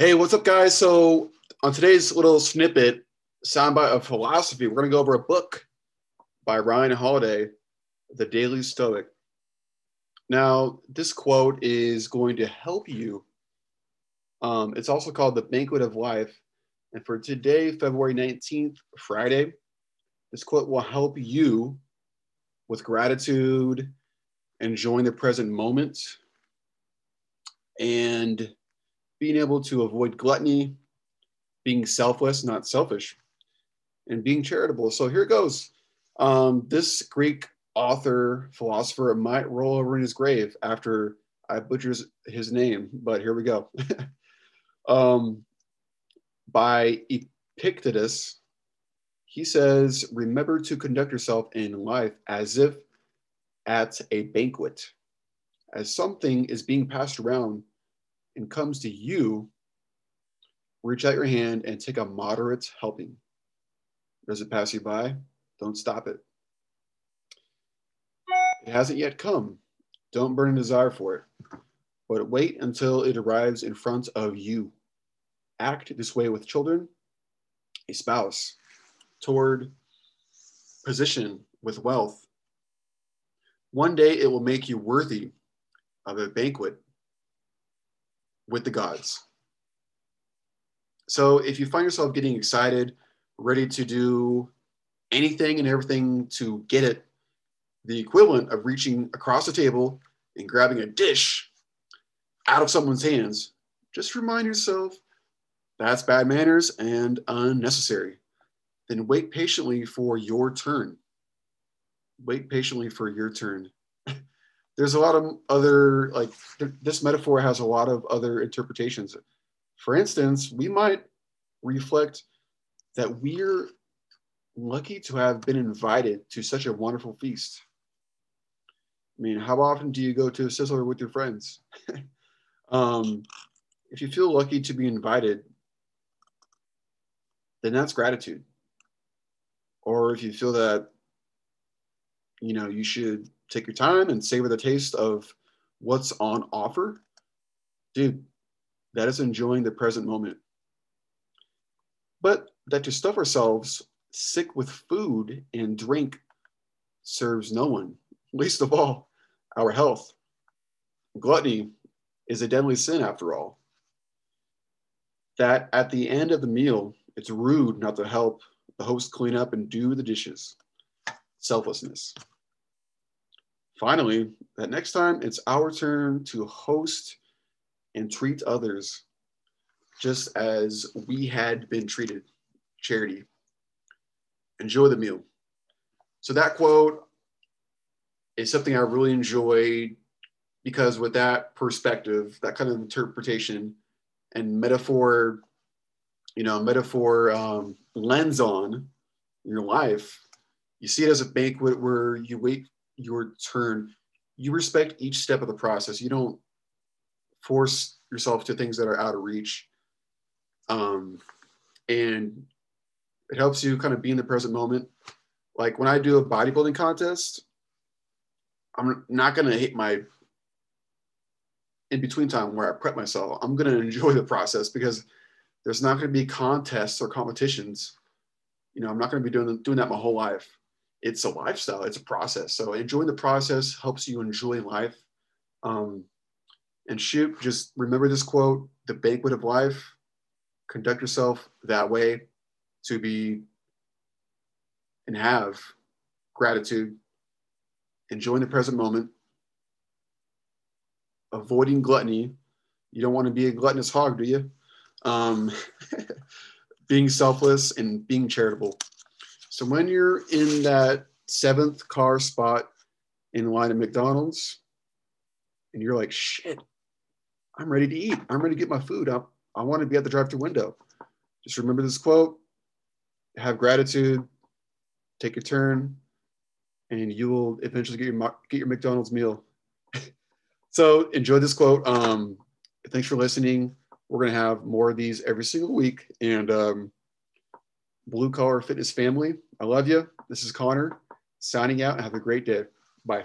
Hey, what's up, guys? So, on today's little snippet, soundbite of philosophy, we're going to go over a book by Ryan Holiday, The Daily Stoic. Now, this quote is going to help you. Um, it's also called The Banquet of Life. And for today, February 19th, Friday, this quote will help you with gratitude, enjoying the present moment, and being able to avoid gluttony, being selfless, not selfish, and being charitable. So here it goes. Um, this Greek author, philosopher might roll over in his grave after I butchers his name, but here we go. um, by Epictetus, he says, Remember to conduct yourself in life as if at a banquet, as something is being passed around and comes to you, reach out your hand and take a moderate helping. Does it pass you by? Don't stop it. It hasn't yet come. Don't burn a desire for it, but wait until it arrives in front of you. Act this way with children, a spouse, toward position with wealth. One day it will make you worthy of a banquet with the gods. So if you find yourself getting excited, ready to do anything and everything to get it, the equivalent of reaching across the table and grabbing a dish out of someone's hands, just remind yourself that's bad manners and unnecessary. Then wait patiently for your turn. Wait patiently for your turn there's a lot of other like th- this metaphor has a lot of other interpretations. For instance we might reflect that we're lucky to have been invited to such a wonderful feast. I mean how often do you go to a sizzler with your friends? Um, if you feel lucky to be invited then that's gratitude. Or if you feel that you know you should take your time and savor the taste of what's on offer, dude, that is enjoying the present moment. But that to stuff ourselves sick with food and drink serves no one, least of all our health. Gluttony is a deadly sin after all. That at the end of the meal, it's rude not to help the host clean up and do the dishes. Selflessness. Finally, that next time it's our turn to host and treat others just as we had been treated. Charity. Enjoy the meal. So that quote is something I really enjoyed because with that perspective, that kind of interpretation and metaphor, you know, metaphor um, lens on your life, you see it as a banquet where you wait your turn, you respect each step of the process. You don't force yourself to things that are out of reach. Um, and it helps you kind of be in the present moment. Like when I do a bodybuilding contest, I'm not going to hit my in between time where I prep myself. I'm going to enjoy the process because there's not going to be contests or competitions. You know, I'm not going to be doing doing that my whole life it's a lifestyle it's a process. So enjoying the process helps you enjoy life. Um, and shoot just remember this quote the banquet of life. Conduct yourself that way to be and have gratitude. Enjoying the present moment. Avoiding gluttony. You don't want to be a gluttonous hog do you? Um, being selfless and being charitable so when you're in that seventh car spot in line at McDonald's, and you're like, shit, I'm ready to eat. I'm ready to get my food up. I want to be at the drive-through window. Just remember this quote: have gratitude, take your turn, and you will eventually get your get your McDonald's meal. so enjoy this quote. Um, thanks for listening. We're gonna have more of these every single week, and um, Blue Collar Fitness family. I love you. This is Connor signing out. Have a great day. Bye.